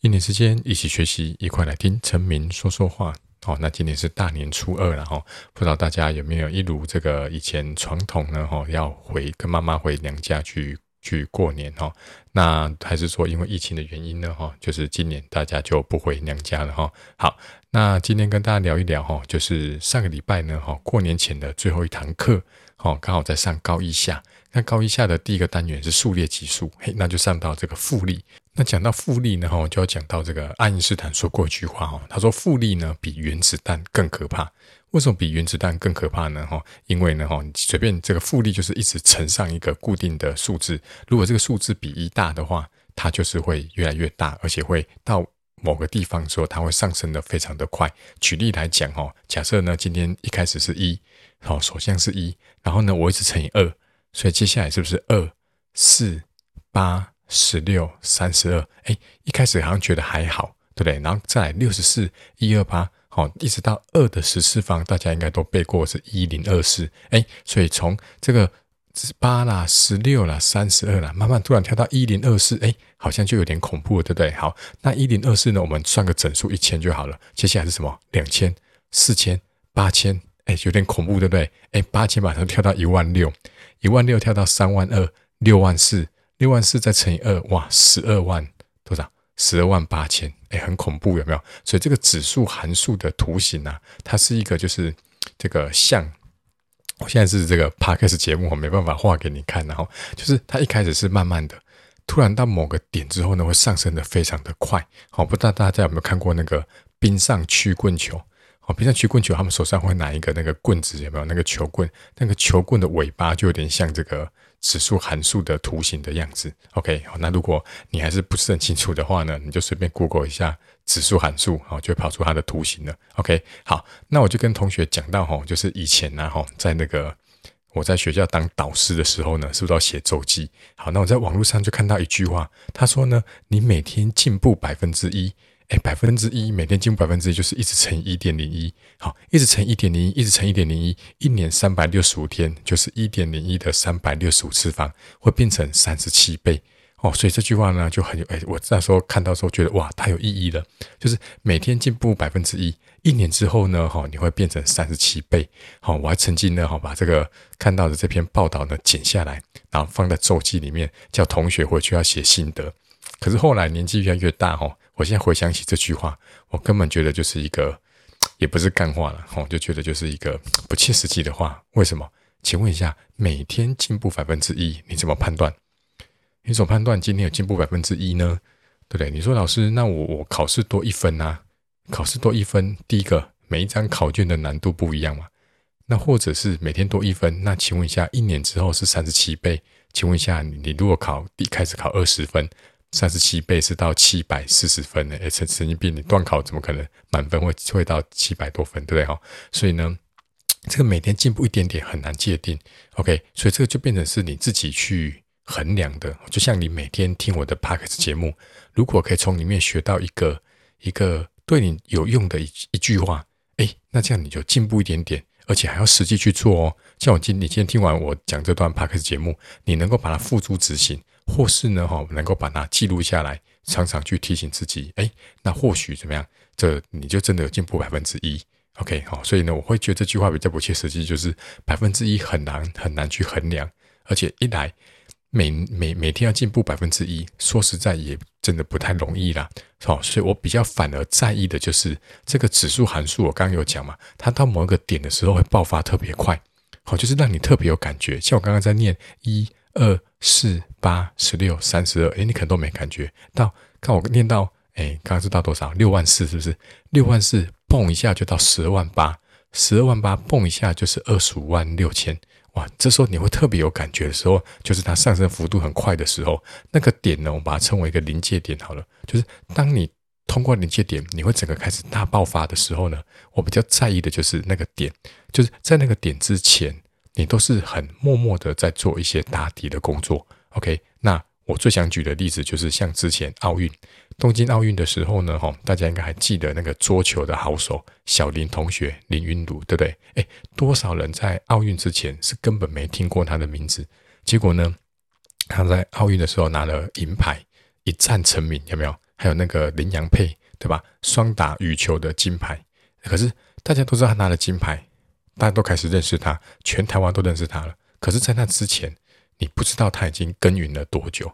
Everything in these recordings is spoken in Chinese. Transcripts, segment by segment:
一年时间一起学习，一块来听陈明说说话。哦，那今年是大年初二了哈，不知道大家有没有一如这个以前传统呢？哈，要回跟妈妈回娘家去去过年哈。那还是说因为疫情的原因呢？哈，就是今年大家就不回娘家了哈。好，那今天跟大家聊一聊哈，就是上个礼拜呢，哈，过年前的最后一堂课，哦，刚好在上高一下。那高一下的第一个单元是数列级数，嘿，那就上到这个复利。那讲到复利呢，哈，就要讲到这个爱因斯坦说过一句话，哈，他说复利呢比原子弹更可怕。为什么比原子弹更可怕呢？哈，因为呢，哈，随便这个复利就是一直乘上一个固定的数字，如果这个数字比一大的话，它就是会越来越大，而且会到某个地方的时候，它会上升的非常的快。举例来讲，哦，假设呢今天一开始是一，好，首先是一，然后呢我一直乘以二。所以接下来是不是二、四、八、十六、三十二？哎，一开始好像觉得还好，对不对？然后再来六十四、一二八，好，一直到二的十次方，大家应该都背过是一零二四。哎，所以从这个八啦、十六啦、三十二啦，慢慢突然跳到一零二四，哎，好像就有点恐怖了，对不对？好，那一零二四呢？我们算个整数一千就好了。接下来是什么？两千、四千、八千，哎，有点恐怖，对不对？哎，八千马上跳到一万六。一万六跳到三万二，六万四，六万四再乘以二，哇，十二万多少？十二万八千，哎，很恐怖，有没有？所以这个指数函数的图形啊，它是一个就是这个像，我现在是这个 Podcast 节目，我没办法画给你看，然后就是它一开始是慢慢的，突然到某个点之后呢，会上升的非常的快。好，不知道大家有没有看过那个冰上曲棍球？哦，平常曲棍球，他们手上会拿一个那个棍子，有没有那个球棍？那个球棍的尾巴就有点像这个指数函数的图形的样子。OK，好，那如果你还是不是很清楚的话呢，你就随便 Google 一下指数函数，哦，就会跑出它的图形了。OK，好，那我就跟同学讲到，哈，就是以前呢，哈，在那个我在学校当导师的时候呢，是不是要写周记？好，那我在网络上就看到一句话，他说呢，你每天进步百分之一。哎，百分之一，每天进步百分之一，就是一直乘一点零一，好，一直乘一点零一，一直乘一点零一，一年三百六十五天，就是一点零一的三百六十五次方，会变成三十七倍哦。所以这句话呢，就很有哎，我那时候看到时候觉得哇，太有意义了。就是每天进步百分之一，一年之后呢，哈，你会变成三十七倍。好，我还曾经呢，哈，把这个看到的这篇报道呢剪下来，然后放在周记里面，叫同学回去要写心得。可是后来年纪越来越大，哈。我现在回想起这句话，我根本觉得就是一个，也不是干话了，我就觉得就是一个 不切实际的话。为什么？请问一下，每天进步百分之一，你怎么判断？你怎么判断今天有进步百分之一呢？对不对？你说老师，那我我考试多一分啊？考试多一分，第一个每一张考卷的难度不一样嘛？那或者是每天多一分？那请问一下，一年之后是三十七倍？请问一下，你你如果考第开始考二十分？三十七倍是到七百四十分的？哎，神神经病！你段考怎么可能满分会会到七百多分，对不对哈？所以呢，这个每天进步一点点很难界定。OK，所以这个就变成是你自己去衡量的。就像你每天听我的 Podcast 节目，如果可以从里面学到一个一个对你有用的一一句话，哎，那这样你就进步一点点，而且还要实际去做哦。像我今你今天听完我讲这段 Podcast 节目，你能够把它付诸执行。或是呢，哈，能够把它记录下来，常常去提醒自己，哎，那或许怎么样，这你就真的有进步百分之一，OK，好，所以呢，我会觉得这句话比较不切实际，就是百分之一很难很难去衡量，而且一来每每每天要进步百分之一，说实在也真的不太容易啦，好，所以我比较反而在意的就是这个指数函数，我刚刚有讲嘛，它到某一个点的时候会爆发特别快，好，就是让你特别有感觉，像我刚刚在念一。二四八十六三十二，哎，你可能都没感觉到。看我念到，哎，刚刚是到多少？六万四，是不是？六万四，蹦一下就到十二万八，十二万八，蹦一下就是二十五万六千。哇，这时候你会特别有感觉的时候，就是它上升幅度很快的时候。那个点呢，我把它称为一个临界点好了。就是当你通过临界点，你会整个开始大爆发的时候呢，我比较在意的就是那个点，就是在那个点之前。你都是很默默的在做一些打底的工作，OK？那我最想举的例子就是像之前奥运，东京奥运的时候呢，哈，大家应该还记得那个桌球的好手小林同学林昀儒，对不对？诶，多少人在奥运之前是根本没听过他的名字，结果呢，他在奥运的时候拿了银牌，一战成名，有没有？还有那个林洋配，对吧？双打羽球的金牌，可是大家都知道他拿了金牌，大家都开始认识他，全台湾都认识他了。可是，在那之前，你不知道他已经耕耘了多久。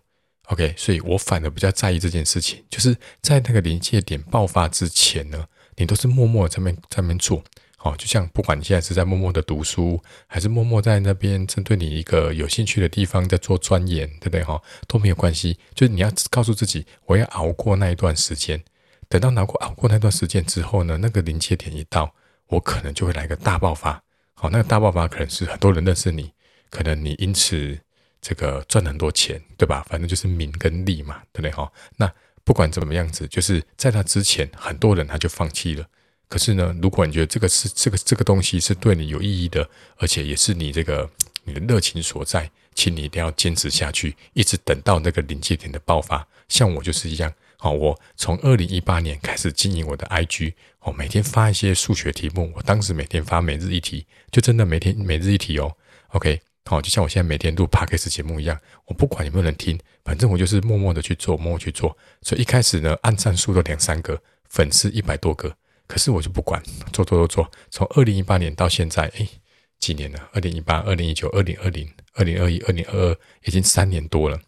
OK，所以我反而比较在意这件事情，就是在那个临界点爆发之前呢，你都是默默在那在那边做。哦，就像不管你现在是在默默的读书，还是默默在那边针对你一个有兴趣的地方在做钻研，对不对？哈，都没有关系。就是你要告诉自己，我要熬过那一段时间。等到熬过熬过那段时间之后呢，那个临界点一到，我可能就会来个大爆发。好，那个大爆发可能是很多人认识你，可能你因此这个赚很多钱，对吧？反正就是名跟利嘛，对不对？哈，那不管怎么样子，就是在那之前，很多人他就放弃了。可是呢，如果你觉得这个是这个这个东西是对你有意义的，而且也是你这个你的热情所在，请你一定要坚持下去，一直等到那个临界点的爆发。像我就是一样，好，我从二零一八年开始经营我的 IG，我每天发一些数学题目，我当时每天发每日一题，就真的每天每日一题哦。OK，好，就像我现在每天录 Podcast 节目一样，我不管有没有人听，反正我就是默默的去做，默默去做。所以一开始呢，按赞数都两三个，粉丝一百多个。可是我就不管，做做做做，从二零一八年到现在，哎，几年了？二零一八、二零一九、二零二零、二零二一、二零二二，已经三年多了。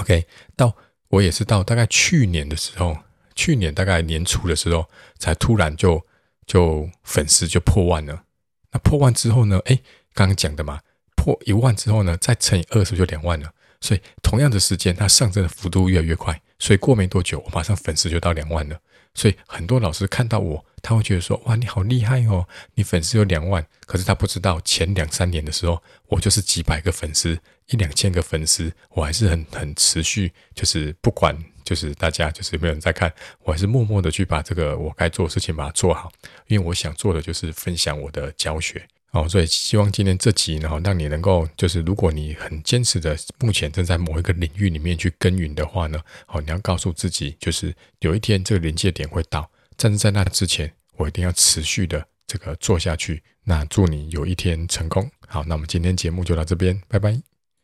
OK，到我也是到大概去年的时候，去年大概年初的时候，才突然就就粉丝就破万了。那破万之后呢？哎，刚刚讲的嘛，破一万之后呢，再乘以二，是不是就两万了？所以同样的时间，它上升的幅度越来越快。所以过没多久，我马上粉丝就到两万了。所以很多老师看到我，他会觉得说：“哇，你好厉害哦，你粉丝有两万。”可是他不知道，前两三年的时候，我就是几百个粉丝，一两千个粉丝，我还是很很持续，就是不管就是大家就是有没有人在看，我还是默默的去把这个我该做的事情把它做好，因为我想做的就是分享我的教学。哦，所以希望今天这集呢，让你能够就是，如果你很坚持的，目前正在某一个领域里面去耕耘的话呢，好，你要告诉自己，就是有一天这个临界点会到，但是在那之前，我一定要持续的这个做下去。那祝你有一天成功。好，那我们今天节目就到这边，拜拜。